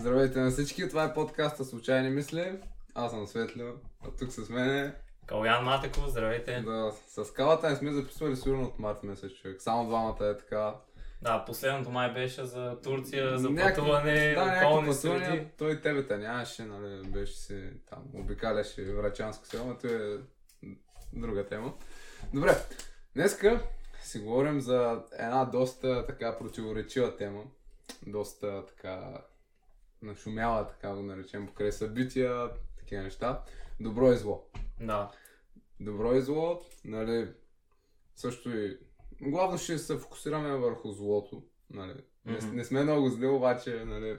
Здравейте на всички, това е подкаста Случайни мисли. Аз съм Светлио, а тук с мене Калян Матеков, здравейте. да, с калата не сме записвали сигурно от март месец, човек. Само двамата е така. Да, последното май беше за Турция, за Някакви- пътуване, да, околни среди. Той и тебе те нямаше, нали, беше си там, обикаляше Врачанско село, но е друга тема. Добре, днеска си говорим за една доста така противоречива тема. Доста така нашумяла, така го наречем, покрай събития, такива неща. Добро и зло. Да. Добро и зло, нали, също и главно ще се фокусираме върху злото, нали. Не, Мгм. не сме много зли, обаче, нали,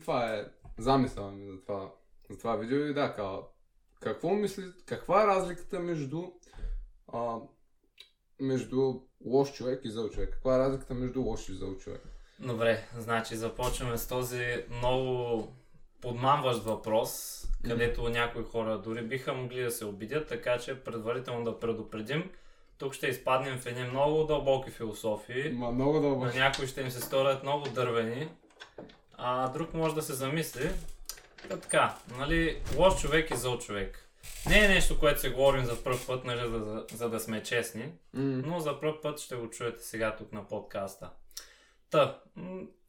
това е замисъл ми за това, за това видео и да, ка, какво мисли, каква е разликата между а, между лош човек и зъл човек? Каква е разликата между лош и зъл човек? Добре, значи започваме с този много подмамващ въпрос, където някои хора дори биха могли да се обидят, така че предварително да предупредим. Тук ще изпаднем в едни много дълбоки философии. Ма много дълго. На някои ще им се сторят много дървени, а друг може да се замисли. Та така, нали, лош човек и зъл човек. Не е нещо, което се говорим за първ път, нали, за, за, за да сме честни, М, но за първ път ще го чуете сега тук на подкаста. Та,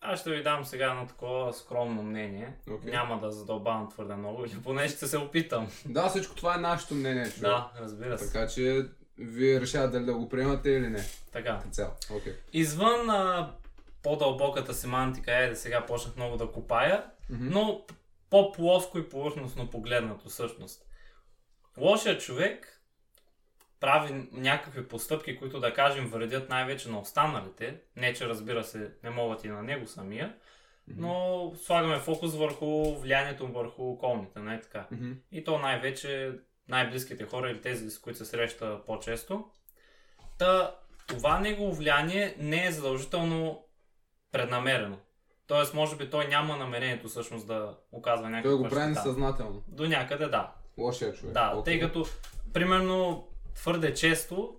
аз ще ви дам сега едно такова скромно мнение. Окей. Няма да задълбавам твърде много, или поне ще се опитам. Да, всичко това е нашето мнение, човек. Да, разбира се. Така че вие решавате дали да го приемате или не. Така. Цяло. Окей. Извън а, по-дълбоката семантика, е да сега почнах много да копая, Мгм. но по-плоско и повърхностно погледнато всъщност. Лошият човек прави някакви постъпки, които да кажем вредят най-вече на останалите. Не, че разбира се не могат и на него самия, но слагаме фокус върху влиянието върху околните, не е така. И то най-вече най-близките хора или тези, с които се среща по-често. Та, това негово влияние не е задължително преднамерено. Тоест, може би той няма намерението всъщност да оказва някаква Той го прави несъзнателно. До някъде да. Лошия човек. Да, тъй като, примерно, твърде често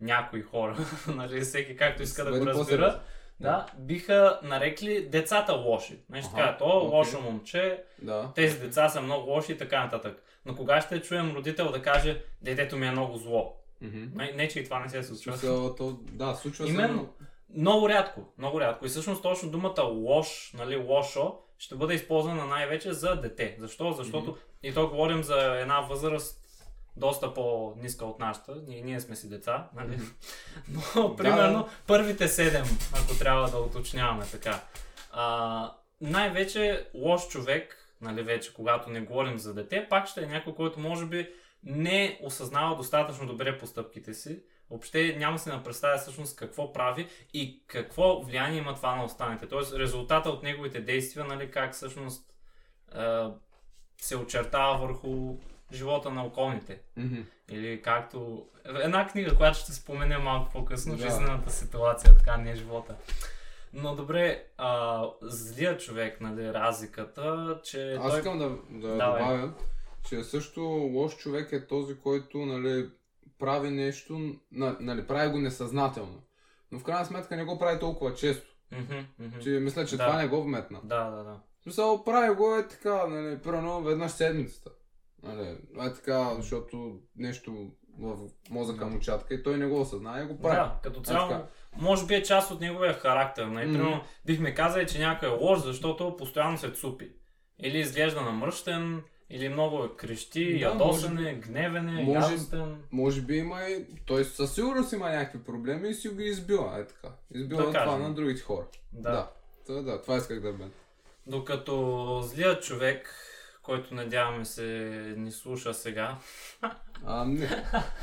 някои хора, нали, всеки както иска да го разбира, да, биха нарекли децата лоши. Нещо така, то окей. лошо момче, Да. тези деца са много лоши и така нататък. Но кога ще чуем родител да каже, детето ми е много зло? Мгм. Не, не че и това не се случва. Смисъл, то, да, случва се. Именно. Много рядко, много рядко. И всъщност точно думата лош, нали, лошо, ще бъде използвана най-вече за дете. Защо? Защото и то говорим за една възраст доста по-ниска от нашата. Ние, ние сме си деца, нали? Но, примерно, първите седем, ако трябва да уточняваме така. А, най-вече лош човек, нали, вече когато не говорим за дете, пак ще е някой, който може би не осъзнава достатъчно добре постъпките си, въобще няма си да представя всъщност какво прави и какво влияние има това на останалите. Тоест резултата от неговите действия, нали, как всъщност е, се очертава върху живота на околните. Мгм. Или както... Една книга, която ще споменем малко по-късно, Да. жизнената ситуация, така не е живота. Но добре, а, злият човек, нали, разликата, че Аз той... искам да, да Давай. добавя, че също лош човек е този, който нали, прави нещо, на- нали, прави го несъзнателно. Но в крайна сметка не го прави толкова често. Мгм, мгм. Че мисля, че Да. това не го вметна. Да, да, да. В смисъл, прави го е така, нали, примерно веднъж седмицата. Нали, е така, защото нещо в мозъка му чатка и той не го осъзнава и го прави. Да, като цяло, може би е част от неговия характер. Нали? Мгм. Примерно, бихме казали, че някой е лош, защото постоянно се цупи. Или изглежда намръщен, или много е крещи, Да, ядосане, гневене, може- гадостен. Може би има и... Той със сигурност има някакви проблеми и си го избила, е така. Избила Да това кажем. на другите хора. Да. Да. да. това исках да бе. Докато злият човек, който надяваме се ни слуша сега, А, не.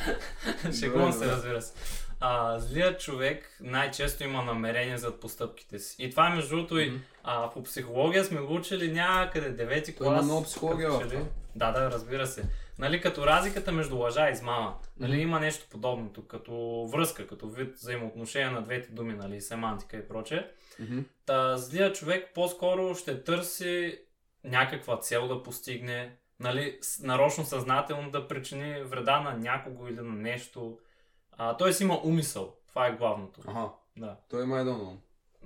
Шегувам се, разбира се. А, злият човек най-често има намерение зад постъпките си. И това, между другото, и Мгм. а, по психология сме го учили някъде, девети Той има клас. много психология като. Да, да, разбира се. Нали, като разликата между лъжа и измама. Нали, Мгм. има нещо подобно тук, като връзка, като вид взаимоотношение на двете думи, нали, семантика и прочее. Мгм. Та, злият човек по-скоро ще търси някаква цел да постигне, нали, нарочно съзнателно да причини вреда на някого или на нещо. А, тоест има умисъл. Това е главното. Аха, Да. той има едно на.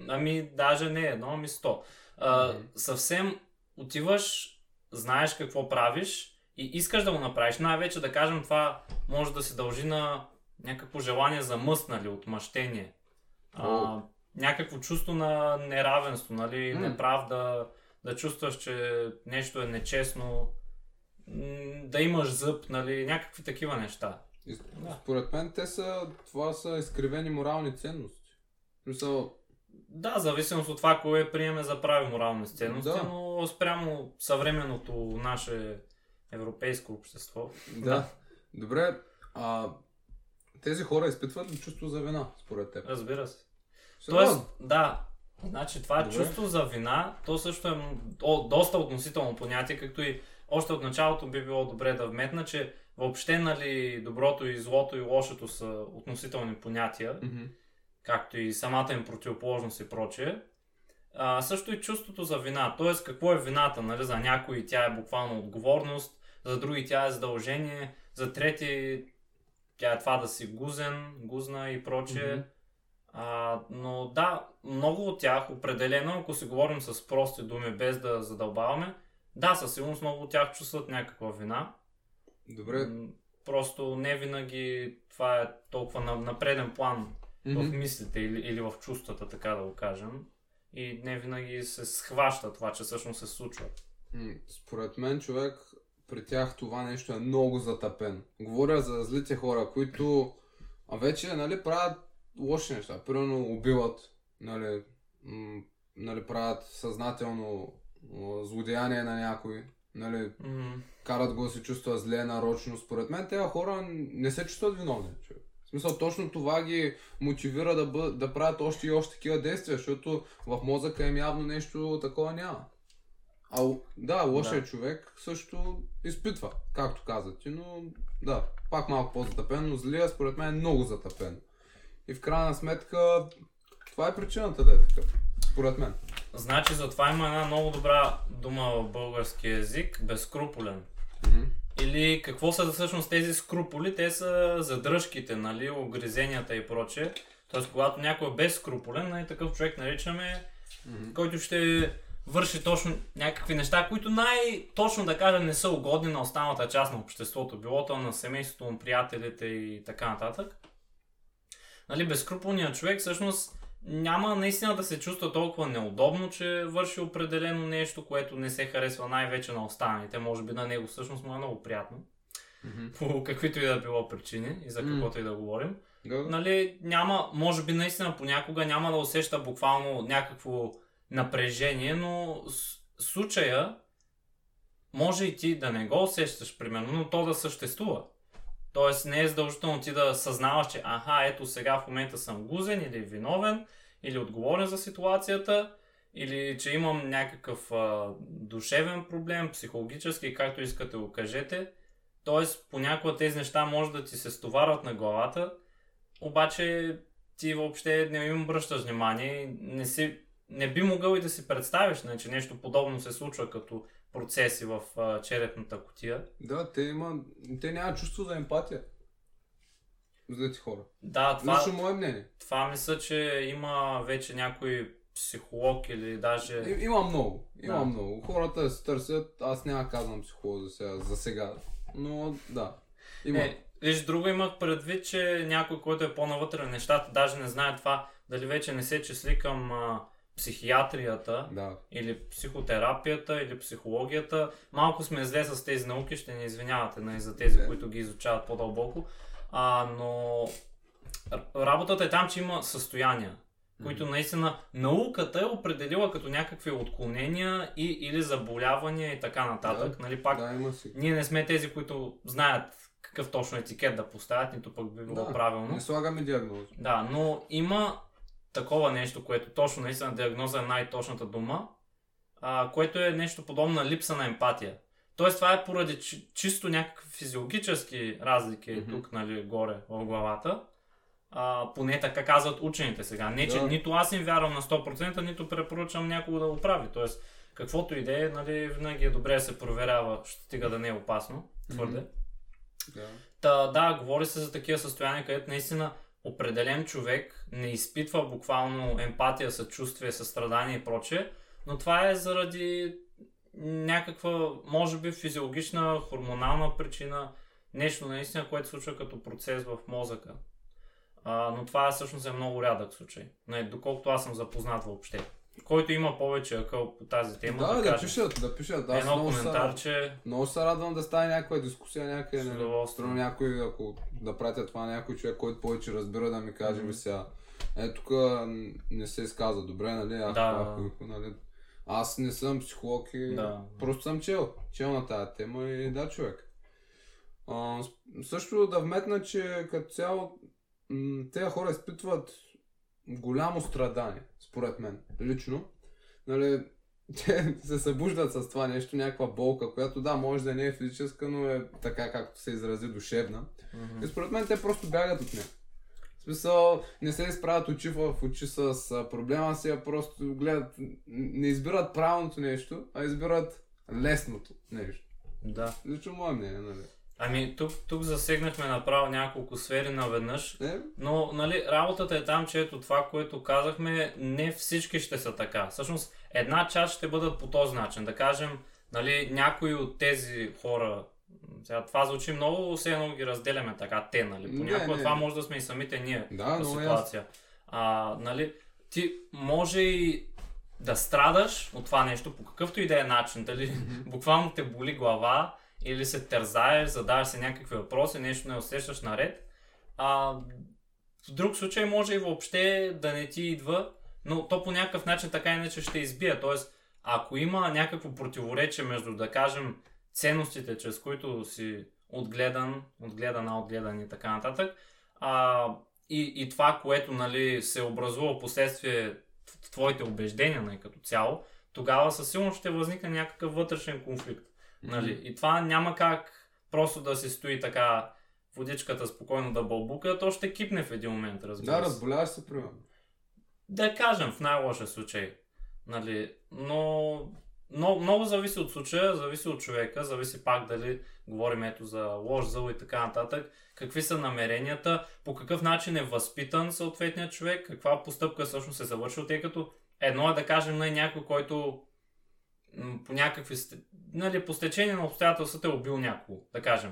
Ами, даже не едно, ами 100. А. Съвсем отиваш, знаеш какво правиш и искаш да го направиш. Най-вече да кажем това може да се дължи на някакво желание за мъст, нали, отмъщение. А, някакво чувство на неравенство, нали, М. неправда, да чувстваш, че нещо е нечестно, да имаш зъб, нали, някакви такива неща. И, Да. Според мен те са, това са изкривени морални ценности. В Смисъл, Да, зависимост от това, кое приеме за прави морални ценности, Да. но спрямо съвременното наше европейско общество. да. Да. Добре, а тези хора изпитват ли чувство за вина, според теб? Разбира се. Тоест, да, значи това Добре. чувство за вина, то също е о, доста относително понятие, както и още от началото би било добре да вметна, че въобще нали, доброто и злото и лошото са относителни понятия, Мгм. както и самата им противоположност и прочее. А, също и чувството за вина, т.е. какво е вината, нали? за някои тя е буквално отговорност, за други тя е задължение, за трети тя е това да си гузен, гузна и прочее. Мгм. А, но да, много от тях, определено, ако си говорим с прости думи, без да задълбаваме, да, със сигурност много от тях чувстват някаква вина. Добре. Просто не винаги това е толкова на, на преден план в Мгм. мислите или, или в чувствата, така да го кажем. И не винаги се схваща това, че всъщност се случва. Според мен, човек, при тях това нещо е много затъпено. Говоря за злите хора, които вече нали, правят лоши неща. Примерно убиват, нали, м, нали, правят съзнателно м, злодеяние на някой, нали, М, карат го да се чувства зле нарочно. Според мен тези хора не се чувстват виновни. човек. В смисъл, точно това ги мотивира да, бъ... да правят още и още такива действия, защото в мозъка им явно нещо такова няма. А да, лошият Да. човек също изпитва, както каза ти, но да, пак малко по-затъпен, но злия според мен е много затъпен. И в крайна сметка, това е причината да е такъв. Според мен. Значи затова има една много добра дума в български язик безкруполен. Мгм. Или какво са всъщност тези скруполи? Те са задръжките, нали, огризенията и прочее. Тоест, когато някой е безскруполен, нали, такъв човек наричаме, Мгм. който ще върши точно някакви неща, които най-точно да кажа не са угодни на останалата част на обществото, било то на семейството му, приятелите и така нататък. Нали, безскруполният човек всъщност няма наистина да се чувства толкова неудобно, че върши определено нещо, което не се харесва най-вече на останалите. Може би на него всъщност му е много приятно. Мгм. По каквито и да било причини и за каквото и да говорим. Да. Нали, няма, може би наистина понякога няма да усеща буквално някакво напрежение, но с- случая може и ти да не го усещаш, примерно, но то да съществува. Тоест не е задължително ти да съзнаваш, че аха, ето сега в момента съм гузен или виновен, или отговорен за ситуацията, или че имам някакъв а, душевен проблем, психологически, както искате го кажете. Тоест, понякога тези неща може да ти се стоварват на главата, обаче ти въобще не им обръщаш внимание не, не би могъл и да си представиш, нали, че нещо подобно се случва като процеси в а, черепната котия. Да, те, има, те нямат чувство за емпатия. Злите хора. Да, това, Лично мое мнение. това мисля, че има вече някой психолог или даже... И, има много. Има Да. много. Хората се търсят. Аз няма казвам психолог за сега, за сега. Но да. Има. Е, виж, друго имах предвид, че някой, който е по-навътре в нещата, даже не знае това, дали вече не се числи към а, психиатрията, Да. или психотерапията, или психологията. Малко сме зле с тези науки, ще ни извинявате нали, за тези, Не. които ги изучават по-дълбоко. А, но работата е там, че има състояния, които наистина науката е определила като някакви отклонения и, или заболявания и така нататък. Нали, пак, Да, има си. ние не сме тези, които знаят какъв точно етикет да поставят, нито пък би било Да, правилно. Не слагаме диагноза. Да, но има такова нещо, което точно наистина диагноза е най-точната дума, а, което е нещо подобно на липса на емпатия. Тоест това е поради чи- чисто някакви физиологически разлики Мгм. тук, нали, горе в главата. А, поне така казват учените сега. Не, че Да. нито аз им вярвам на 100%, нито препоръчам някого да го прави. Тоест, каквото и да е, нали, винаги е добре да се проверява, ще стига да не е опасно, твърде. Да. Та, да, говори се за такива състояния, където наистина определен човек не изпитва буквално емпатия, съчувствие, състрадание и прочее, но това е заради някаква, може би, физиологична, хормонална причина, нещо наистина, което се случва като процес в мозъка. А, но това всъщност е много рядък случай, не, доколкото аз съм запознат въобще. Който има повече акъл по тази тема, Да, да, да, пишат, да пишат. Аз Едно коментарче, Много се радвам да стане някаква дискусия някъде. С Нали, удоволствие. Струва някой, ако да пратя това някой човек, който повече разбира да ми каже, ми сега. Е, тук не се изказа добре, нали? Аз, Да. ако, нали? Аз не съм психолог и Да. просто съм чел. Чел на тази тема и да, човек. А, също да вметна, че като цяло м- тези хора изпитват голямо страдание, според мен, лично. Нали, те се събуждат с това нещо, някаква болка, която да, може да не е физическа, но е така, както се изрази, душевна. мгм. И според мен те просто бягат от нея. В смисъл, не се изправят очи в очи с проблема си, а просто гледат, не избират правилното нещо, а избират лесното нещо. да. Лично мое мнение, нали? Ами, тук, тук засегнахме направо няколко сфери наведнъж. Е, Но, нали, работата е там, че ето това, което казахме, не всички ще са така. Всъщност, една част ще бъдат по този начин. Да кажем, нали, някои от тези хора, сега това звучи много, все едно ги разделяме така, те, нали. Не, Понякога не. това може да сме и самите ние да, ясно. ситуация. А, нали, ти може и да страдаш от това нещо по какъвто и да е начин. Дали буквално те боли глава или се тързаеш, задаваш се някакви въпроси, нещо не усещаш наред. А, в друг случай може и въобще да не ти идва, но то по някакъв начин така иначе ще избие. Тоест, ако има някакво противоречие между, да кажем, ценностите, чрез които си отгледан, отгледана, отгледан и така нататък, а, и, и това, което нали, се образува последствие в твоите убеждения нали, като цяло, тогава със сигурност ще възникне някакъв вътрешен конфликт. Нали? И това няма как просто да се стои така водичката спокойно да бълбука, то ще кипне в един момент, разбира Да, се. разболяваш се, примерно. Да кажем, в най-лошия случай. Нали? Но много, много зависи от случая, зависи от човека, зависи пак дали говорим ето за лош зъл и така нататък, какви са намеренията, по какъв начин е възпитан съответният човек, каква постъпка всъщност е завършил, тъй като едно е да кажем на някой, който по някакви, нали, по стечение на обстоятелствата е убил някого, да кажем.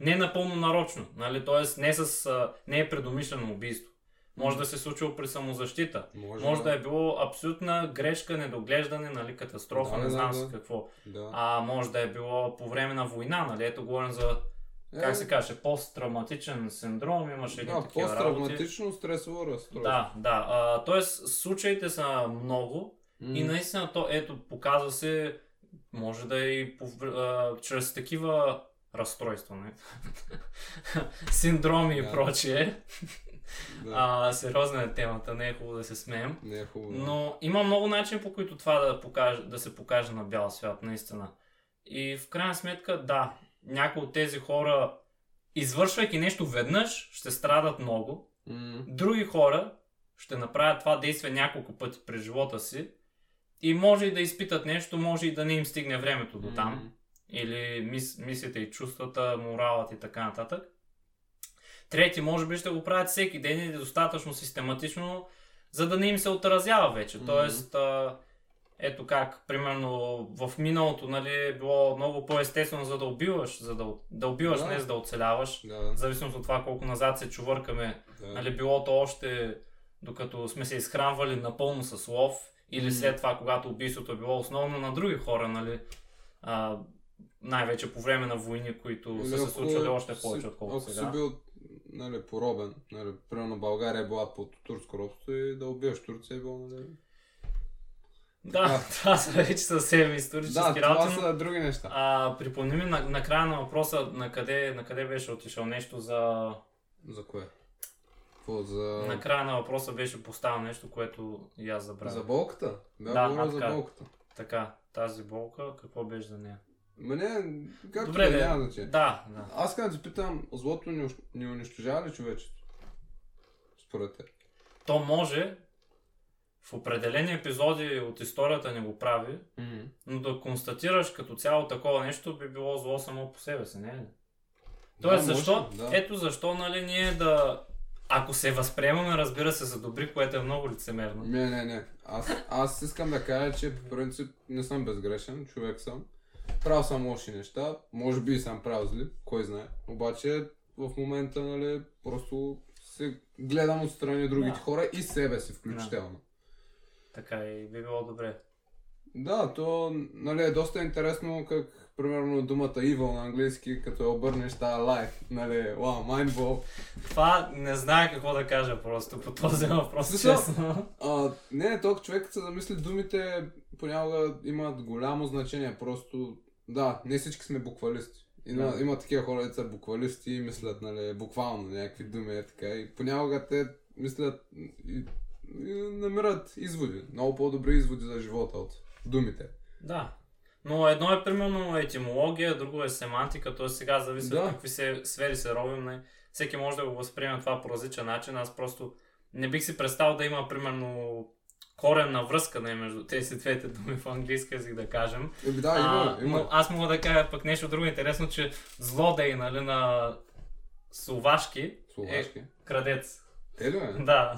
Не напълно нарочно, нали, т.е. Не, с, не е предумишлено убийство. Може да се е случило при самозащита. Може, Може да е било абсолютна грешка, недоглеждане, нали, катастрофа, Да, не да, знам да. си какво. Да. А може да е било по време на война, нали? Ето говорим за, как се каже, посттравматичен синдром, имаше едни Е. Да, такива работи. посттравматично стресово разстройство. Да, да. А, тоест, случаите са много М. и наистина то, ето, показва се, може да е и по, а, чрез такива разстройства, не? синдроми и Да. прочие. Да. А, сериозна е темата, не е хубаво да се смеем. Не е хубаво. да. Но има много начини по които това да, покаже, да се покаже на бял свят, наистина. И в крайна сметка, да, някои от тези хора, извършвайки нещо веднъж, ще страдат много. М. Други хора ще направят това действие няколко пъти през живота си и може и да изпитат нещо, може и да не им стигне времето до там. Или мис, мислите и чувствата, моралът и така нататък. Трети, може би ще го правят всеки ден или достатъчно систематично, за да не им се отразява вече. Тоест, а, ето как, примерно в миналото нали, е било много по-естествено за да убиваш, за да, да убиваш, Да. не за да оцеляваш. Да, зависимост от това колко назад се чувъркаме, да. нали, било то още докато сме се изхранвали напълно с лов, или след това, когато убийството е било основно на други хора, нали, а, най-вече по време на войни, които Или са се ако случвали още повече, отколкото Ако сега. си бил нали, поробен, нали, примерно България е била под турско робство и да убиваш Турция е било, нали? Да, това са вече съвсем Да, исторически това работи. но, са други неща. А, припомни ми на, на края на въпроса на къде, на къде беше отишъл нещо за... За кое? Какво? За... На края на въпроса беше поставено нещо, което и аз забравя. За болката? Бях Да, говорил за болката. Така, тази болка, какво беше за нея? Ма не, както Добре, да няма значение. Да, да. Аз като ти питам, злото ни, ни унищожава ли човечеството? Според теб. То може в определени епизоди от историята ни го прави, но да констатираш като цяло такова нещо би било зло само по себе си, не е ли? Тоест, Да, може, защо? да. Ето защо, нали, ние да Ако се възприемаме, разбира се, за добри, което е много лицемерно. Не, не, не. Аз, аз искам да кажа, че по принцип не съм безгрешен, човек съм. Правил съм лоши неща, може би съм правил зли, кой знае. Обаче в момента, нали, просто се гледам отстрани другите Да. хора и себе си включително. Така и би било добре. Да, то нали, е доста интересно как, примерно, думата evil на английски, като я обърнеш става life, нали, вау, mindball. Това не знае какво да кажа просто по този въпрос, Защо? честно. А, не, толкова човек се замисли, думите понякога имат голямо значение, просто, да, не всички сме буквалисти. Има, Да. има такива хора, които са буквалисти и мислят, нали, буквално някакви думи, така, и понякога те мислят и, и намират изводи, много по-добри изводи за живота от думите. Да. Но едно е примерно етимология, друго е семантика, т.е. сега зависи Да. от какви се, сфери се робим. Не? Всеки може да го възприеме това по различен начин. Аз просто не бих си представил да има примерно коренна връзка не, между тези двете думи в английски език, да кажем. Еби, да, има, а, има. Но аз мога да кажа пък нещо друго интересно, че злодей нали, на словашки Словашки. е крадец. Те ли, бе? Да,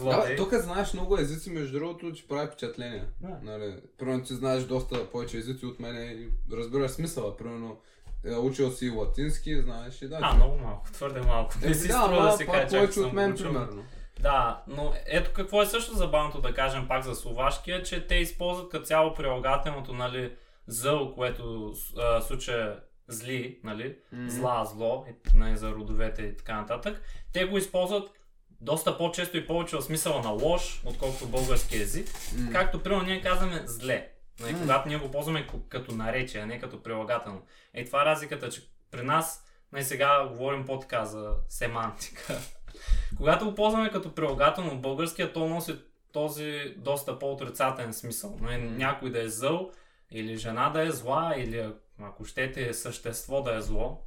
Да, тук знаеш много езици, между другото, че прави впечатление. Да. Нали, примерно ти знаеш доста повече езици от мене и разбираш смисъла. Примерно, е, учил си латински, знаеш и да. А, че- много малко, твърде малко. Е, Не си да, струва да си кажа, че повече от мен, учил. примерно. Да, но ето какво е също забавното да кажем пак за словашкия, че те използват като цяло прилагателното, нали, зъл, което а, случая зли, нали, Мгм. зла, зло, нали, за родовете и така нататък. Те го използват доста по-често и повече в смисъла на лош, отколкото български език. М. Както, примерно, ние казваме зле. Нали, М. Когато ние го ползваме като наречие, а не като прилагателно. Е, това е разликата, че при нас, нали, сега говорим по-така за семантика. Когато го ползваме като прилагателно, българския то носи този доста по-отрицателен смисъл. Нали, някой да е зъл, или жена да е зла, или ако щете същество да е зло.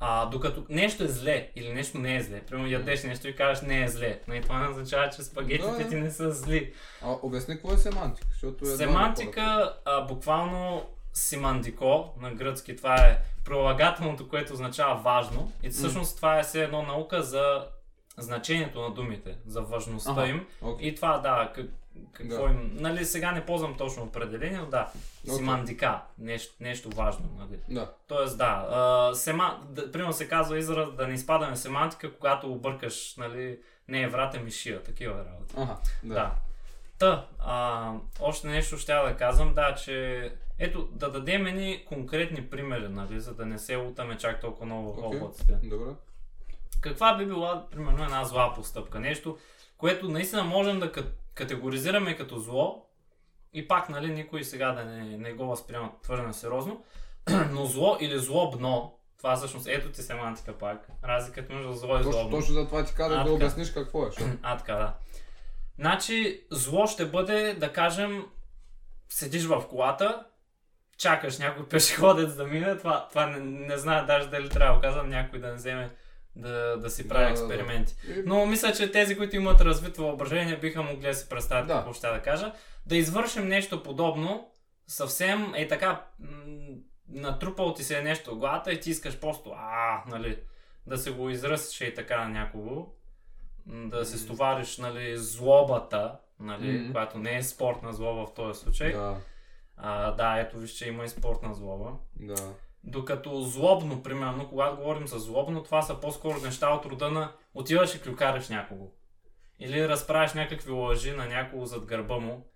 А, докато нещо е зле или нещо не е зле. Примерно ядеш нещо и кажеш не е зле. Нали, това не означава, че спагетите Да. ти не са зли. А, обясни какво е семантика, защото е Семантика, а, буквално симандико на гръцки, това е прилагателното, което означава важно. И всъщност това е все едно наука за значението на думите, за важността Аха, им. Окей. И това, да, как, какво Да. им... Нали, сега не ползвам точно определение, но да, Окей. симандика, нещо, нещо важно. Нали. Да. Тоест, да, а, сема, да, примерно се казва израз да не изпадаме в семантика, когато объркаш, нали, не е врата ми шия, такива работи. Ага, да. Да. Та, а, още нещо ще да казвам, да, че ето да дадем ни конкретни примери, нали, за да не се лутаме чак толкова много в Окей. облаците. Добре. Каква би била, примерно, една зла постъпка? Нещо, което наистина можем да кат- категоризираме като зло и пак, нали, никой сега да не, не го възприема твърде сериозно, но зло или злобно, това всъщност, ето ти семантика пак, разликата между зло и злобно. точно за това ти казах А, да така. обясниш какво е. защото- А, така, да. Значи, зло ще бъде, да кажем, седиш в колата, чакаш някой пешеходец да мине, това, това не, не знае даже дали трябва да казвам, някой да не вземе да, да си прави Да, да, да. експерименти. И- Но мисля, че тези, които имат развито въображение, биха могли да си представят Да. какво ще да кажа. Да извършим нещо подобно, съвсем е така, м- натрупал ти се нещо в главата и ти искаш просто, а, нали, да се го изръсиш и така на някого, да се стовариш, нали, злобата, нали, М. която не е спортна злоба в този случай. Да, А, да, ето виж, че има и спортна злоба. да. Докато злобно, примерно, когато говорим за злобно, това са по-скоро неща от рода на отиваш и клюкариш някого. Или разправиш някакви лъжи на някого зад гърба му.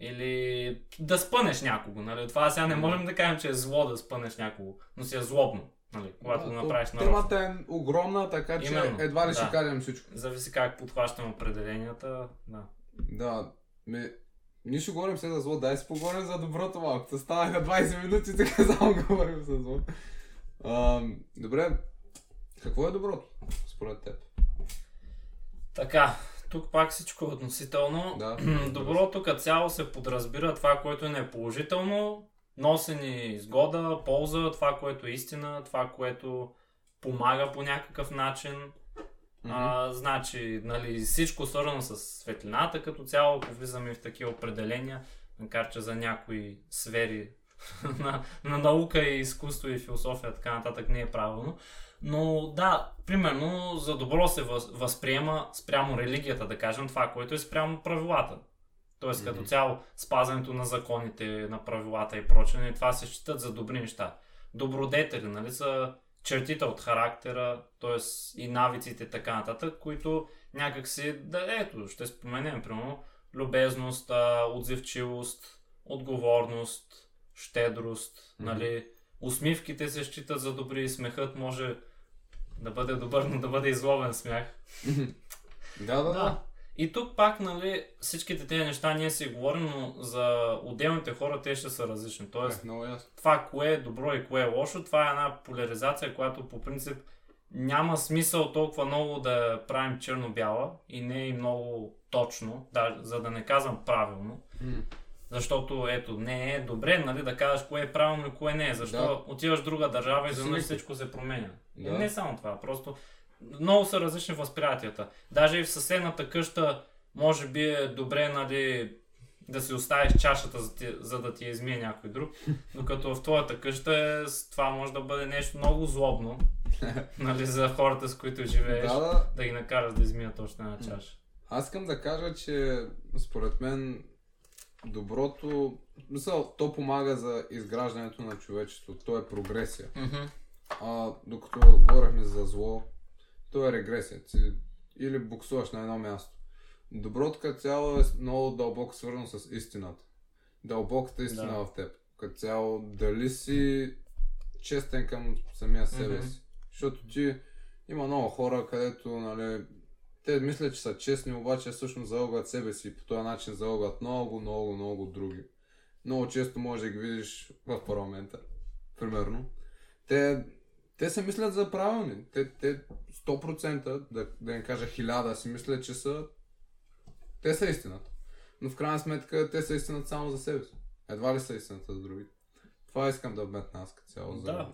Или да спънеш някого. Нали? Това сега не можем да кажем, че е зло да спънеш някого, но си е злобно. Нали? Когато Да, направиш на Темата е огромна, така че Именно, едва ли да. ще кажем всичко. Зависи как подхващам определенията. Да. Да, ме... Ние ще говорим сега за зло, дай си поговорим за доброто малко. Та станаха 20 минути, така само говорим за зло. А, добре, какво е доброто, според теб? Така, тук пак всичко е относително. Да. Доброто като цяло се подразбира това, което не е положително, носи ни изгода, полза, това, което е истина, това, което помага по някакъв начин. А, значи, нали, всичко свързано с светлината като цяло, ако влизаме в такива определения, макар че за някои сфери на, на наука и изкуство и философия, така нататък не е правилно. Но да, примерно за добро се въз, възприема спрямо религията, да кажем, това, което е спрямо правилата. Тоест, като цяло, спазването на законите, на правилата и прочее, и това се считат за добри неща. Добродетели, нали, са чертите от характера, т.е. и навиците, така нататък, които някак си, да, ето, ще споменем, примерно, любезност, отзивчивост, отговорност, щедрост, mm-hmm. нали, усмивките се считат за добри и смехът може да бъде добър, но да бъде изловен смях. да, да, да. И тук пак, нали, всичките тези неща ние си говорим, но за отделните хора те ще са различни. Тоест, е, ясно. това кое е добро и кое е лошо, това е една поляризация, която по принцип няма смисъл толкова много да правим черно-бяла и не и много точно, да, за да не казвам правилно. Mm. Защото ето, не е добре нали, да кажеш кое е правилно и кое не е. Защо да. отиваш в друга държава и изведнъж всичко се променя. Да. И не само това, просто много са различни възприятията. Даже и в съседната къща може би е добре нали, да си оставиш чашата, за, ти, за да ти я измие някой друг. Докато в твоята къща е, това може да бъде нещо много злобно нали, за хората, с които живееш, да, да. да ги накараш да измият още една чаша. Аз искам да кажа, че според мен доброто, мисъл, то помага за изграждането на човечеството, то е прогресия. Mm-hmm. А докато говорихме за зло, то е регресия. Ти или буксуваш на едно място. Доброто като цяло е много дълбоко свързано с истината. Дълбоката истина да. в теб. Като цяло, дали си честен към самия себе си. Mm-hmm. Защото ти има много хора, където нали, те мислят, че са честни, обаче всъщност залъгват себе си и по този начин залъгват много, много, много други. Много често може да ги видиш в парламента, примерно. Те, те се мислят за правилни. Те, те 100%, да, да им кажа 1000, си мислят, че са те са истината. Но в крайна сметка те са истината само за себе си. Едва ли са истината за другите. Това искам да вметна аз като цяло. За... Да.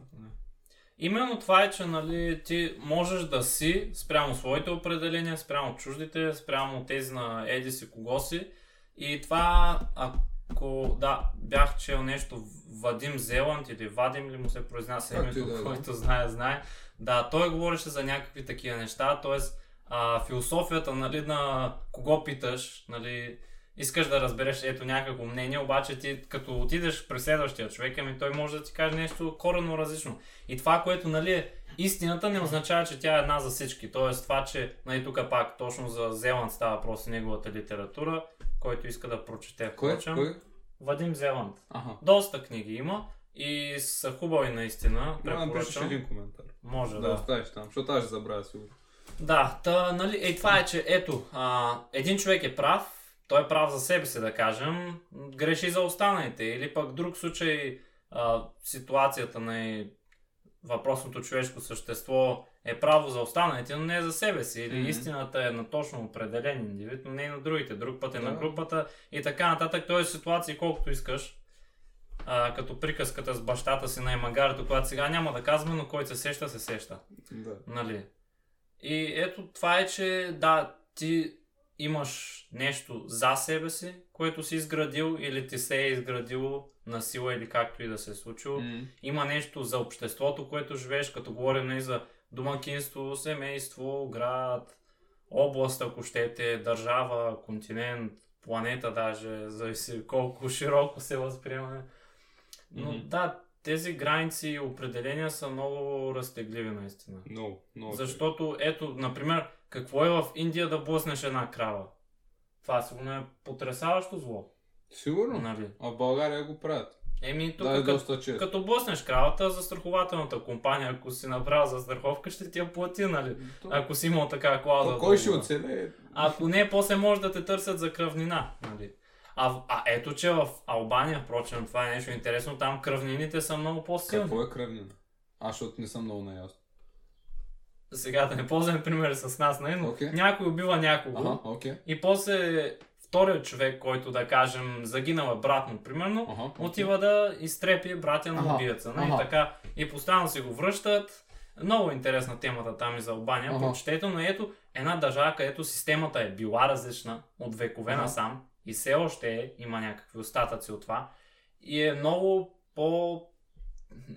Именно това е, че нали, ти можеш да си спрямо своите определения, спрямо чуждите, спрямо тези на еди си кого си. И това, ако да, бях чел нещо Вадим Зеланд или Вадим ли му се произнася името, да, който да. знае, знае. Да, той говореше за някакви такива неща, т.е. философията нали, на кого питаш, нали, искаш да разбереш ето някакво мнение, обаче ти като отидеш при следващия човек, ами той може да ти каже нещо коренно различно. И това, което нали е истината, не означава, че тя е една за всички. Тоест това, че нали, тук пак точно за Зеланд става въпрос неговата литература, който иска да прочете. Кой? Кой? Вадим Зеланд. Ага. Доста книги има и са хубави наистина. Да, напишеш един коментар. Може да. Да, оставиш там, защото аз ще забравя сигурно. Да, та, нали, е, това е, че ето, а, един човек е прав, той е прав за себе си, да кажем, греши за останалите. Или пък друг случай, а, ситуацията на въпросното човешко същество е право за останалите, но не е за себе си. Или mm-hmm. истината е на точно определен индивид, но не е на другите. Друг път е да. на групата и така нататък. Той е ситуации колкото искаш. А, като приказката с бащата си на Емагарето, която сега няма да казваме, но който се сеща, се сеща. Да. Нали? И ето това е, че да, ти имаш нещо за себе си, което си изградил или ти се е изградило на сила или както и да се е случило. Mm. Има нещо за обществото, което живееш, като говорим и нали, за домакинство, семейство, град, област, ако щете, държава, континент, планета даже, зависи колко широко се възприема. Но mm-hmm. да, тези граници и определения са много разтегливи наистина. Много, много. Защото, ето, например, какво е в Индия да блъснеш една крава? Това сигурно е потрясаващо зло. Сигурно. Нали? А в България го правят. Еми, тук да, е като, чест. като блъснеш кравата, за страхователната компания, ако си направил за страховка, ще ти я плати, нали? То... Ако си имал така клауза. Кой ще оцелее? Ако не, после може да те търсят за кръвнина, нали? А, а ето, че в Албания, впрочем, това е нещо интересно, там кръвнините са много по-силни. Какво е кръвнина? Аз, защото не съм много наясно сега да не ползваме пример с нас, не? Нали? но okay. някой убива някого ага, okay. и после вторият човек, който да кажем загинал брат му, примерно, ага, okay. отива да изтрепи братя на ага, убиеца. Ага. И така, и постоянно си го връщат. Много интересна темата там и за Албания, ага. прочетете, но ето една държава, където системата е била различна от векове ага. насам и все още е, има някакви остатъци от това. И е много по...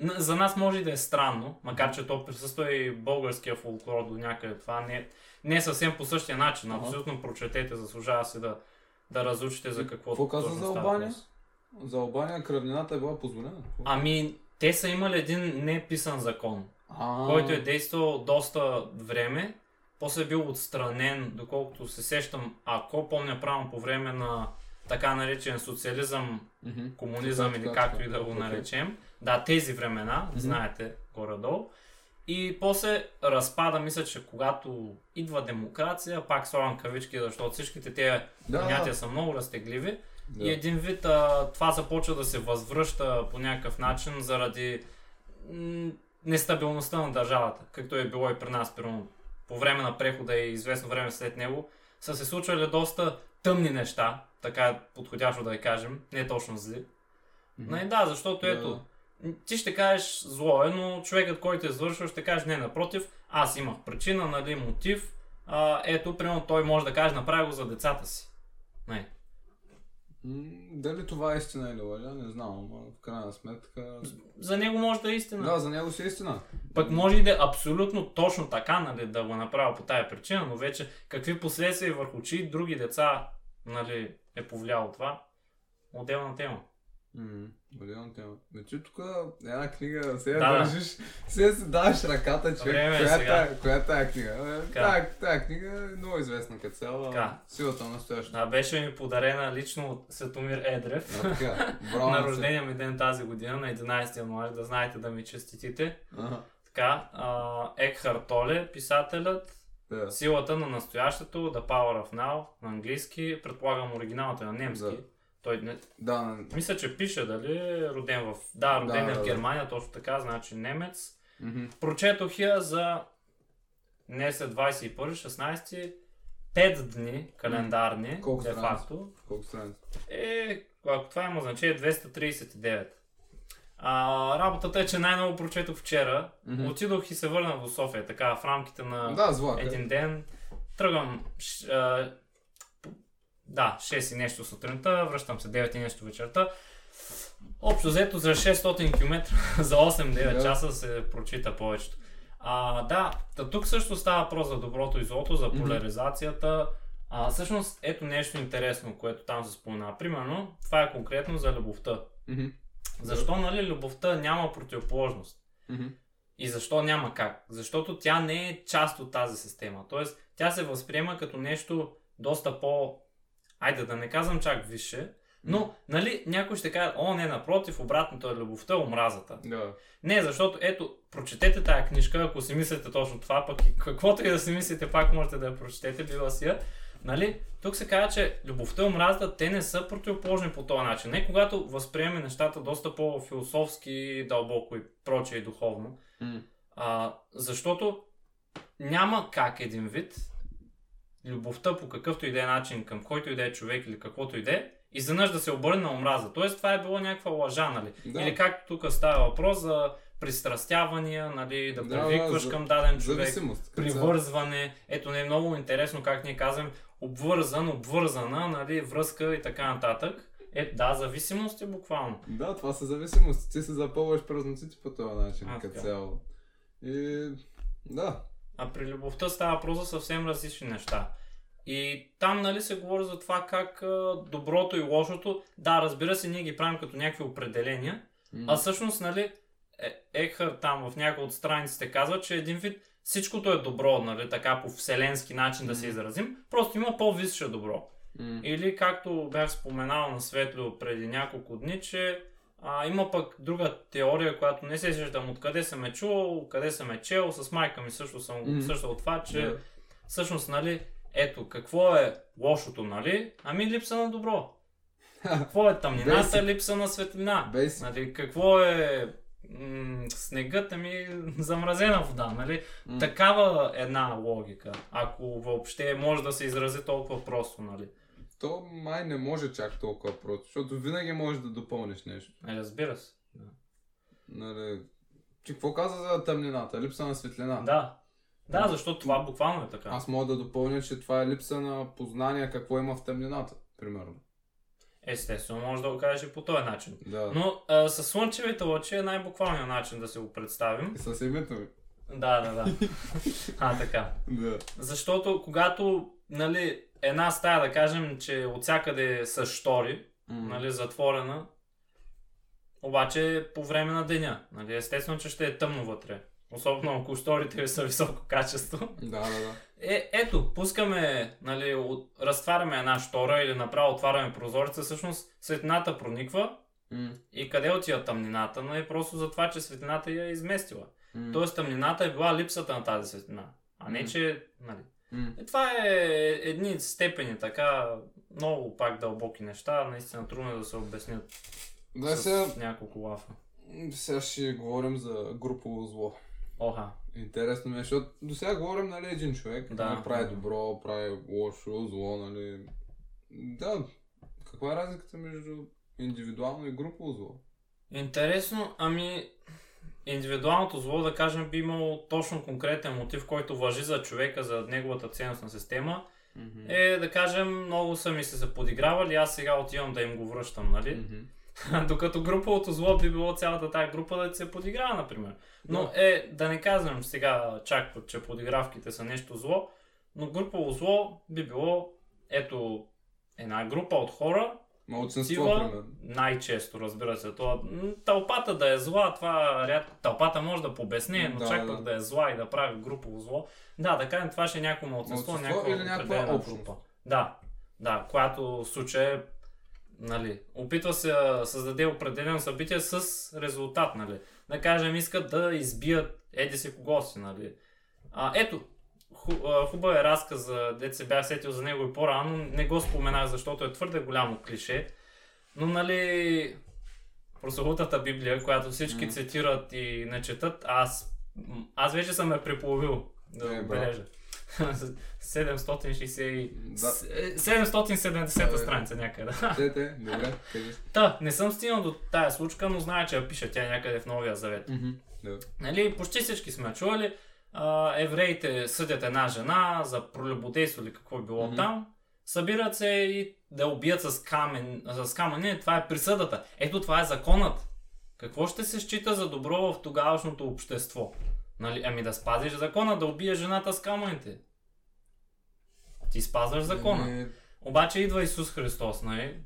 За нас може да е странно, макар че то присъства и българския фолклор до някъде. Това не, не е съвсем по същия начин. Абсолютно прочетете, заслужава се да, да разучите за какво Какво каза за Албания? За Албания кръвнината е била позволена. Ами, те са имали един неписан закон, А, който е действал доста време, после е бил отстранен, доколкото се сещам, ако помня правилно по време на така наречен социализъм, Мгм. комунизъм Така, или както така. и да го наречем. Да, тези времена, Мгм. знаете, горе-долу. И после разпада, мисля, че когато идва демокрация, пак слагам кавички, защото всичките тези Да, понятия са много разтегливи. Да. И един вид а, това започва да се възвръща по някакъв начин заради м- нестабилността на държавата, както е било и при нас, примерно по време на прехода и известно време след него, са се случвали доста тъмни неща, така е подходящо да я кажем, не точно зли. Мгм. Нали, да, защото Да. ето, ти ще кажеш зло е, но човекът, който е извършва, ще каже не, напротив, аз имах причина, нали, мотив, а, ето, примерно той може да каже, направи го за децата си. Не. М, Дали това е истина или лъжа, не знам, но в крайна сметка... За него може да е истина. Да, за него си е истина. Пък може и да е абсолютно точно така, нали, да го направя по тая причина, но вече какви последствия върху чии други деца нали, е повлияло това, отделна тема. М, Отделна тема. Значи тук една книга, сега Да, да. държиш, сега си даваш ръката, човек. Време е коя, сега. Тая, коя е тая книга? Е. Тая, тая книга е много известна като цяло. Силата на настоящето. Да, беше ми подарена лично от Светомир Едрев. А, така. Браво на рождения ми ден тази година, на 11 януари, да знаете да ми честитите. Ага. Така, а, Екхар Толе, писателят, Да. Силата на настоящето, The Power of Now, на английски, предполагам оригиналът е на немски. Да. Той не, Да, на- Мисля, че пише дали е роден в... Да, роден Да, е да, в да. Германия, точно така, значи немец. Мгм. Прочетох я за днес е 21, 16, 5 дни календарни, Колко де факто. Колко страници? Е, ако това има значение, 239. А, работата е, че най-много прочетох вчера. Мгм. Отидох и се върнах до София, така в рамките на Да, един ден. Тръгвам ш- а, да, 6 и нещо сутринта, връщам се 9 и нещо вечерта. Общо взето за 600 км за 8-9 Да. часа се прочита повечето. А, да, та тук също става въпрос за доброто и злото, за поляризацията. А, всъщност, ето нещо интересно, което там се спомена. Примерно, това е конкретно за любовта. Мгм. Защо, нали, любовта няма противоположност? Мгм. И защо няма как? Защото тя не е част от тази система. Тоест, тя се възприема като нещо доста по... Айде да не казвам чак висше, но, нали, някой ще каже, о, не, напротив, обратното е любовта, омразата. Да. Не, защото, ето, прочетете тая книжка, ако си мислите точно това, пък и каквото и да си мислите, пак можете да я прочетете, била си я. Нали? Тук се казва, че любовта и омразата, те не са противоположни по този начин. Не когато възприеме нещата доста по-философски, дълбоко и прочее и духовно. М. А, защото няма как един вид любовта по какъвто и да е начин, към който и да е човек или каквото и да е, изведнъж да се обърне на омраза. Тоест това е било някаква лъжа, нали? Да. Или както тук става въпрос за пристрастявания, нали, да Да, привикваш да, към даден човек, Зависимост. привързване. Ето не е много интересно как ние казваме обвързан, обвързана, нали, връзка и така нататък. Е, да, зависимост е буквално. Да, това са зависимости. Ти се запълваш празниците по този начин, като цяло. И да. А при любовта става въпрос за съвсем различни неща. И там, нали, се говори за това как доброто и лошото, да, разбира се, ние ги правим като някакви определения, М. а всъщност, нали, е, Екхар там в някои от страниците казва, че един вид всичкото е добро, нали, така по вселенски начин да се изразим, просто има по-висше добро. М. Или както бях споменал на Светло преди няколко дни, че а, има пък друга теория, която не се сещам откъде съм е чувал, къде съм е чел, с майка ми също съм Мгм. обсъждал това, че Да. всъщност, нали, ето, какво е лошото, нали? Ами липса на добро. Какво е тъмнината? Basic. Липса на светлина. Basic. Нали, какво е м- снегът, ами замразена вода, нали? М. Такава една логика, ако въобще може да се изрази толкова просто, нали? То май не може чак толкова просто, защото винаги можеш да допълниш нещо. Е, разбира се. Нали, че какво каза за тъмнината? Липса на светлина. Да. Да, защото това буквално е така. Аз мога да допълня, че това е липса на познание какво има в тъмнината, примерно. Естествено, може да го кажеш и по този начин. Да. Но а, с слънчевите лъчи е най-буквалният начин да се го представим. И с името ми. Да, да, да. А, така. Да. Защото когато, нали, една стая, да кажем, че от всякъде са штори, М. нали, затворена, обаче по време на деня. Нали, естествено, че ще е тъмно вътре. Особено ако шторите ви са високо качество. Да, да, да. Е, ето, пускаме, нали, от, разтваряме една штора или направо отваряме прозореца, всъщност светлината прониква М. и къде отива тъмнината? Нали, просто за това, че светлината я е изместила. М. Тоест тъмнината е била липсата на тази светлина. А не, Мгм. че, нали, М. е, това е едни степени, така, много пак дълбоки неща, наистина трудно е да се обяснят Да, с сега, няколко лафа. сега ще говорим за групово зло. Оха, Интересно ми е, защото до сега говорим, нали, един човек, Да. да. прави добро, прави лошо, зло, нали. Да, каква е разликата между индивидуално и групово зло? интересно, ами индивидуалното зло, да кажем, би имало точно конкретен мотив, който въжи за човека, за неговата ценностна система, е да кажем, много са ми се подигравали, аз сега отивам да им го връщам, нали? Мгм. Докато груповото зло би било цялата тази група да се подиграва, например. Но Да. е, да не казвам сега чак, че подигравките са нещо зло, но групово зло би било, ето, една група от хора, Малцинство, най-често, разбира се, това, тълпата да е зла, това ряд... тълпата може да побесне, но Да, чак да. да е зла и да прави групово зло. Да, да кажем, това ще е някакво малцинство, Малцинство някаква, или някаква определена общност. група. Да, да, която в случая е, нали, опитва се да създаде определено събитие с резултат, нали. Да кажем, искат да избият еди си кого си, нали. А, ето, ху, хубав е разказ, за дете се бях сетил за него и по-рано, не го споменах, защото е твърде голямо клише, но нали прословутата Библия, която всички М. цитират и не четат, аз, аз вече съм я преполовил да Е, бележа. 760 и- Да. с- е, 770 Абе. страница някъде. Те, те, добре, кажи. Та, не съм стигнал до тая случка, но зная, че я пише тя някъде в Новия Завет. Мгм. Да. Нали, почти всички сме чували, а, евреите съдят една жена за пролюбодейство или какво е било Мгм. там, събират се и да убият с, камен, с камъни, това е присъдата. Ето това е законът. Какво ще се счита за добро в тогавашното общество? Нали, ами да спазиш закона, да убиеш жената с камъните. Ти спазваш закона. Не, Обаче идва Исус Христос, нали?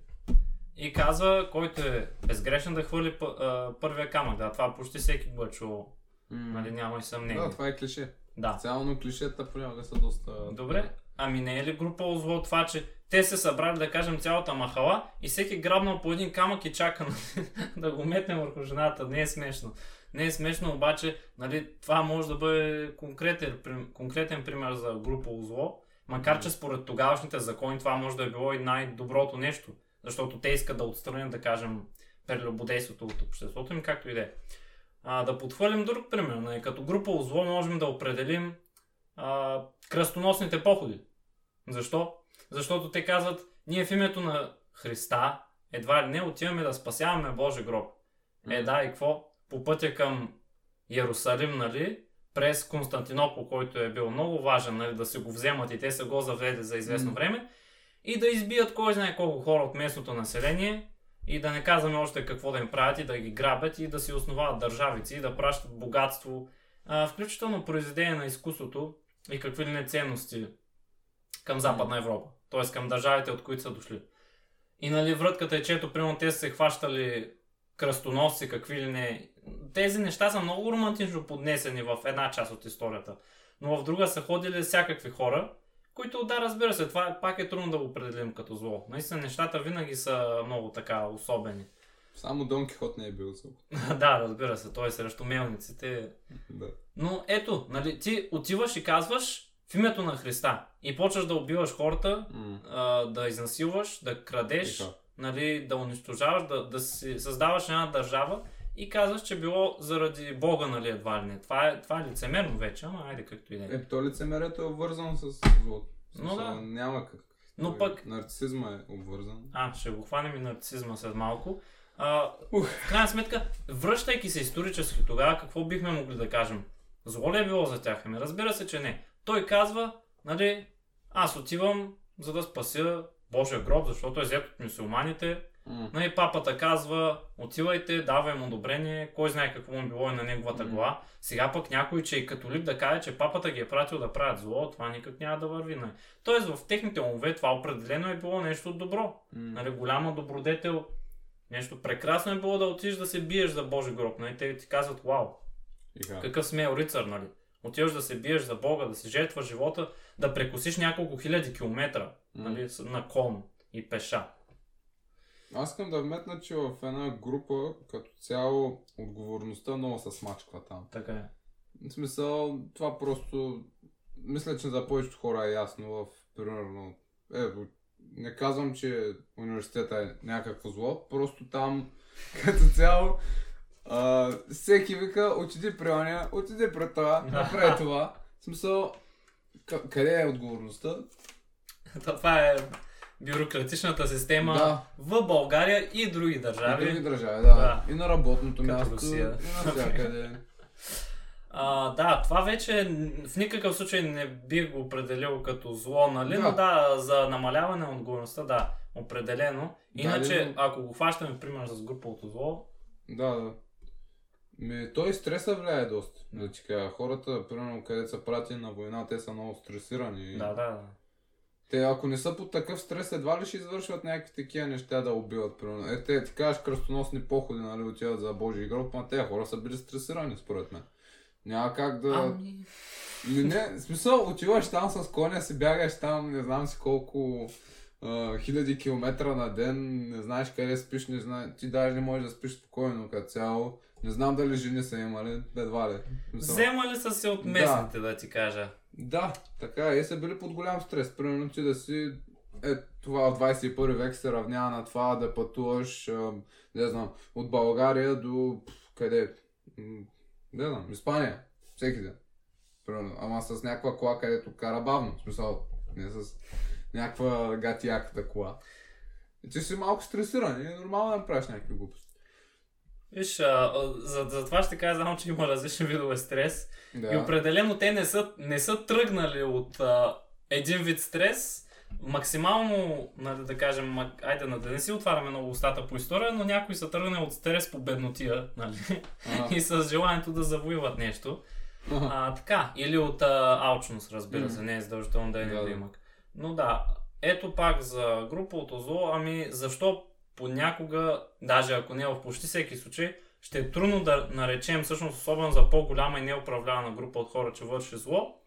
И казва, който е безгрешен да хвърли пъ- а, първия камък. Да, това почти всеки го е чувал. м. Нали, няма и съмнение. Да, това е клише. Да. Специално клишета понякога са доста... Добре. Ами не е ли група зло това, че те се събрали, да кажем, цялата махала и всеки грабнал по един камък и чака нали, да го метне върху жената. Не е смешно. Не е смешно, обаче нали, това може да бъде конкретен, конкретен пример за група зло. Макар, че според тогавашните закони това може да е било и най-доброто нещо. Защото те искат да отстранят, да кажем, прелюбодейството от обществото им, както и да е. Да подхвърлим друг пример. Нали, като група зло можем да определим а, кръстоносните походи. Защо? Защото те казват, ние в името на Христа едва ли не отиваме да спасяваме Божи гроб. Е, да, и какво? По пътя към Иерусалим, нали? През Константинопол, който е бил много важен, нали? Да се го вземат и те са го завели за известно време. И да избият кой знае колко хора от местното население и да не казваме още какво да им правят и да ги грабят и да си основават държавици и да пращат богатство, а, включително произведение на изкуството и какви ли не ценности към Западна Европа. Т.е. към държавите, от които са дошли. И нали вратката е, че ето, примерно, те са се хващали кръстоносци, какви ли не. Тези неща са много романтично поднесени в една част от историята. Но в друга са ходили всякакви хора, които, да, разбира се, това пак е трудно да го определим като зло. Наистина, нещата винаги са много така особени. Само Дон Кихот не е бил зъб. да, разбира се, той е срещу мелниците. Да. Но ето, нали, ти отиваш и казваш в името на Христа и почваш да убиваш хората, М. а, да изнасилваш, да крадеш, Така. Нали, да унищожаваш, да, да си създаваш една държава и казваш, че било заради Бога, нали, едва ли не. Това е, това е лицемерно вече, ама айде както и да е. Е, то лицемерието е обвързано с злото. Но да. Няма как. Но пък- Нарцизма е обвързан. А, ще го хванем и нарцизма след малко. А, в крайна сметка, връщайки се исторически тогава, какво бихме могли да кажем? Зло ли е било за тях? Ами разбира се, че не. Той казва, нали, аз отивам за да спася Божия гроб, защото е взет от мусулманите. М. Нали, папата казва, отивайте, давай му одобрение, кой знае какво му било и на неговата Мгм. глава. Сега пък някой, че е католик да каже, че папата ги е пратил да правят зло, това никак няма да върви. Нали. Тоест в техните умове това определено е било нещо добро. М. Нали, голяма добродетел, нещо прекрасно е било да отидеш да се биеш за Божи гроб. Нали. Те ти казват, вау, какъв смел рицар, нали? Отиваш да се биеш за Бога, да си жертваш живота, да прекусиш няколко хиляди километра нали, на кон и пеша. Аз искам да вметна, че в една група, като цяло, отговорността много се смачква там. Така е. В смисъл, това просто... Мисля, че за повечето хора е ясно в, примерно... Е, не казвам, че университета е някакво зло, просто там, като цяло, а, всеки вика, отиди при оня, отиди при това, направи това. В смисъл, к- къде е отговорността? Това е бюрократичната система Да. в България и други И държави. други държави, да. Да. И на работното Като място, Русия. и навсякъде. А, да, това вече в никакъв случай не бих го определил като зло, нали? Да. Но да, за намаляване на отговорността, да, определено. Да, Иначе, но- ако го хващаме, пример, с груповото зло, Да, да. Ми, той стреса влияе доста. Да ти кажа, хората, примерно, където са прати на война, те са много стресирани. да, да, да. Те, ако не са под такъв стрес, едва ли ще извършват някакви такива неща да убиват, примерно. Е, те, ти кажеш кръстоносни походи, нали, отиват за Божий гроб, ма те хора са били стресирани, според мен. Няма как да... Ами, Не, не, в смисъл, отиваш там с коня си, бягаш там, не знам си колко а, хиляди километра на ден, не знаеш къде спиш, не знаеш, ти даже не можеш да спиш спокойно като цяло. Не знам дали жени са имали, едва ли. Вземали са се от местните, да, ти кажа. Да, така е, и са били под голям стрес. Примерно ти да си, е, това в 21 век се равнява на това да пътуваш, не знам, от България до къде? Не знам, Испания. Всеки ден. Примерно, ама с някаква кола, където кара бавно. В смисъл, не с някаква гатияката кола. И ти си малко стресиран и е нормално да направиш някакви глупости. Виж, а, за, за това ще кажа само, че има различни видове стрес. Да. И определено те не са, не са тръгнали от а, един вид стрес. Максимално, нали, да кажем, ма- айде да не си отваряме много устата по история, но някои са тръгнали от стрес по беднотия, нали, Ага. и с желанието да завоюват нещо. Ага. А, така, или от а, алчност, разбира се, не е задължително да е Да, недоимък. Но да, ето пак за груповото зло, ами защо понякога, даже ако не е в почти всеки случай, ще е трудно да наречем, всъщност особено за по-голяма и неуправлявана група от хора, че върши зло,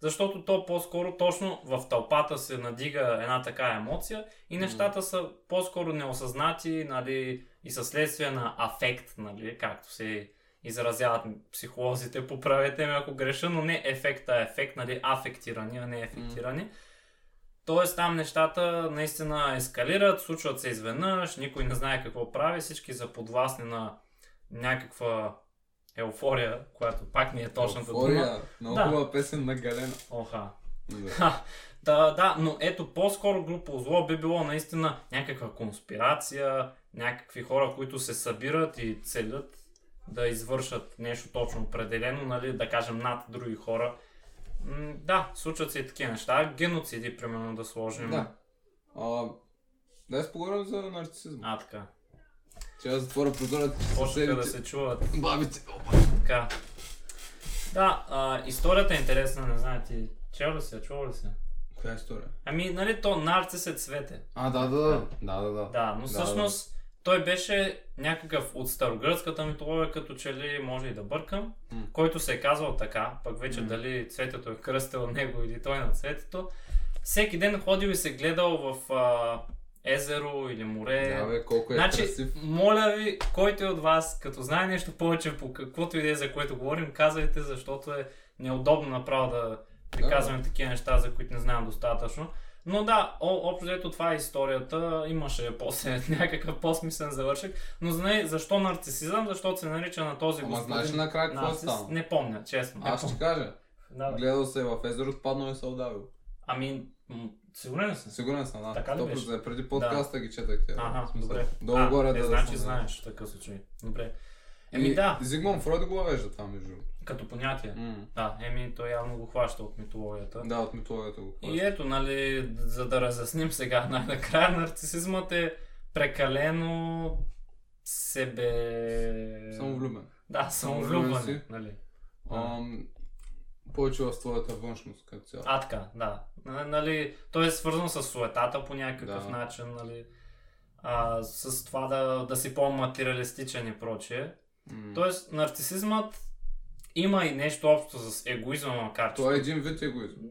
защото то по-скоро точно в тълпата се надига една така емоция и нещата са по-скоро неосъзнати нали, и със следствие на афект, нали, както се изразяват психолозите, поправете ме ако греша, но не ефекта, а ефект, нали, афектирани, а не ефектирани. Тоест там нещата наистина ескалират, случват се изведнъж, никой не знае какво прави, всички са подвластни на някаква еуфория, която пак не е точната дума. Еуфория. Много Да. хубава песен на Галена. Оха. Да. Да, да, но ето по-скоро група зло би било наистина някаква конспирация, някакви хора, които се събират и целят да извършат нещо точно определено, нали, да кажем над други хора. М, да, случват се и такива неща. Геноциди, примерно, да сложим. Да. А, да си поговорим за нарцисизма. А, така. Че аз затворя прозорец. Почнаха да се чуват Бабите. Опа. така. Да, а, историята е интересна, не знае ти. Чел ли се, чувал ли се? Коя история? Ами, нали, то нарцис е цвете. А, да, да, да. Да, да, да. Да, но Да, всъщност той беше някакъв от старогръцката митология, като че ли може и да бъркам, М. който се е казвал така, пък вече М. дали цветето е кръстил него или той на цветето. Всеки ден ходил и се гледал в а, езеро или море. Да, бе, колко е значи, красив. моля ви, който е от вас, като знае нещо повече по каквото и да е за което говорим, казвайте, защото е неудобно направо да приказваме такива неща, за които не знаем достатъчно. Но да, о- общо взето това е историята. Имаше после някакъв по-смислен завършек. Но знае защо нарцисизъм? Защото се нарича на този Ама господин знаеш ли накрая какво е станало? Не помня, честно. Аз ще кажа. Да, бе. Гледал се в езерото, паднал и се удавил. Ами, м- сигурен си? Сигурен съм, да. Така ли 100%. беше? Преди подкаста ги четах тя. Ага, добре. Долу а, горе е, да значи съм, знаеш в такъв случай. Добре. Еми да, Зигмунд Фройд го въвежда това, между другото. Като понятие. М. Да, еми той явно го хваща от митологията. Да, от митологията го И хваща. ето, нали, за да разясним сега най-накрая, нарцисизмът е прекалено себе... Самовлюбен. Да, Самовлюбен си. Нали? Ам, повече в твоята външност като цяло. А, така, да. Нали, то е свързано с суетата по някакъв Да. начин, нали, а, с това да, да си по-материалистичен и прочее. М. Тоест, нарцисизмът има и нещо общо с егоизма, макар че... Той е един вид егоизъм.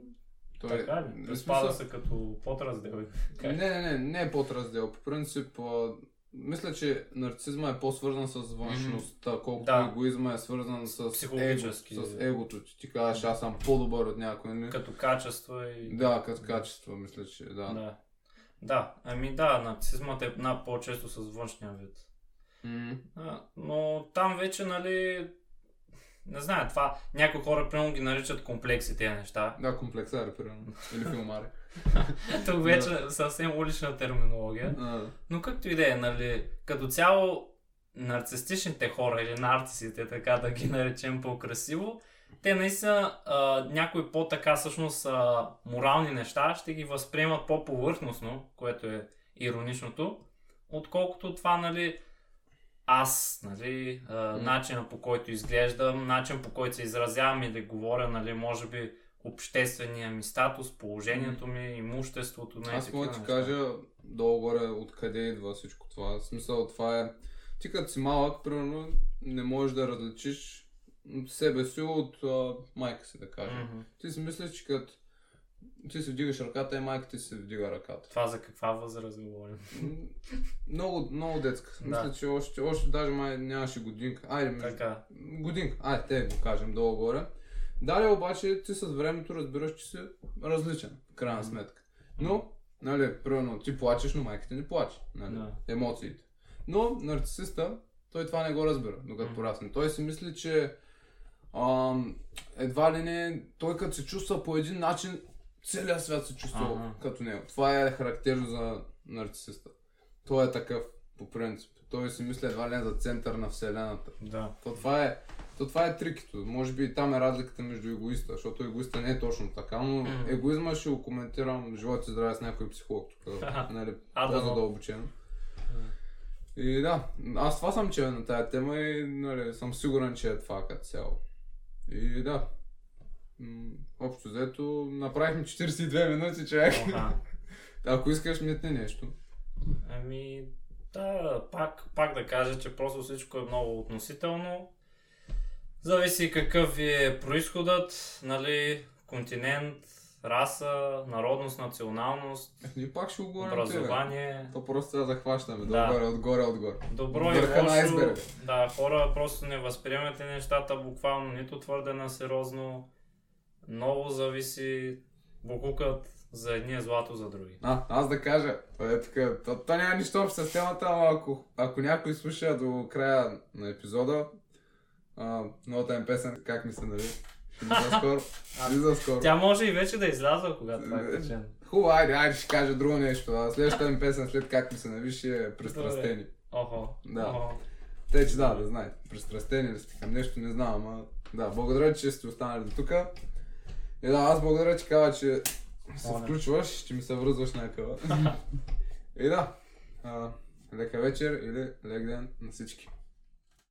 Той Така е... ли? Приспада смисъл- се като подраздел. Не, не, не, не е подраздел. По принцип, а, мисля, че нарцизма е по-свързан с външността, колкото Да. егоизма е свързан с, Психологически. Его, с егото. Че ти кажеш, аз съм по-добър от някой. Не? Като качество и... Да, като качество, мисля, че да. Да. Да, ами да, нарцизмът е на по-често с външния вид. М. А, но там вече, нали, не знаю, това някои хора примерно ги наричат комплекси тези неща. Да, комплексари, примерно. Или филмари. Тук вече съвсем улична терминология. А, Но както и да е, нали, като цяло нарцистичните хора или нарцисите, така да ги наречем по-красиво, те наистина а, някои по-така всъщност а, морални неща ще ги възприемат по-повърхностно, което е ироничното, отколкото това, нали, аз, нали, а, начина по който изглеждам, начин по който се изразявам или говоря, нали, може би обществения ми статус, положението ми, имуществото, нали, Аз мога да ти кажа долу-горе откъде идва всичко това. В смисъл, това е... Ти като си малък, примерно, не можеш да различиш себе си от а, майка си, да кажем. Мгм. Ти си мислиш, че като ти си вдигаш ръката и майка ти си вдига ръката. Това за каква възраст говорим? Много, много детска. Да. Мисля, че още, още даже май нямаше годинка. Айде, между... Така. годинка. Айде, те го кажем долу-горе. Дали обаче ти с времето разбираш, че си различен, в крайна сметка. Но, нали, примерно, ти плачеш, но майка ти не плаче. Нали, Да. емоциите. Но нарцисиста, той това не го разбира, докато порасне. Той си мисли, че ам, едва ли не, той като се чувства по един начин, целият свят се чувства Ага. като него. Това е характерно за нарцисиста. Той е такъв, по принцип. Той си мисли едва ли за център на вселената. Да. То това е, то това е трикито. Може би и там е разликата между егоиста, защото егоиста не е точно така, но егоизма ще го коментирам живот и здраве с някой психолог тук, нали, да, по-задълбочено. И да, аз това съм чел на тая тема и нали, съм сигурен, че е това като цяло. И да, м, общо взето направихме 42 минути, човек. Ако искаш, метни нещо. Ами, да, пак, пак да кажа, че просто всичко е много относително. Зависи какъв ви е происходът, нали, континент, раса, народност, националност, Ние пак ще го говорим тебе. образование. То просто да захващаме. Да. Отгоре, отгоре, отгоре. Добро и лошо. Да, хора, просто не възприемате нещата буквално, нито твърде на сериозно. Много зависи букукът за едни е злато за други. А, аз да кажа, е така, то, то няма нищо общо с темата, ама ако, ако някой слуша до края на епизода, а, новата им песен, как ми се нали? Излиза скоро. Ще излиза скоро. Тя може и вече да изляза, когато това е качено. Хубаво, айде, айде, ще кажа друго нещо. Следващата ми песен, след как ми се нави, ще е Пристрастени. Охо. Да. Охо. Те, че да, да знаете. Пристрастени ли сте към нещо, не знам, ама да, благодаря, че сте останали до тук. И да, аз благодаря, че казва, че се включваш, ще ми се връзваш някъде. И да, а, лека вечер или лек ден на всички.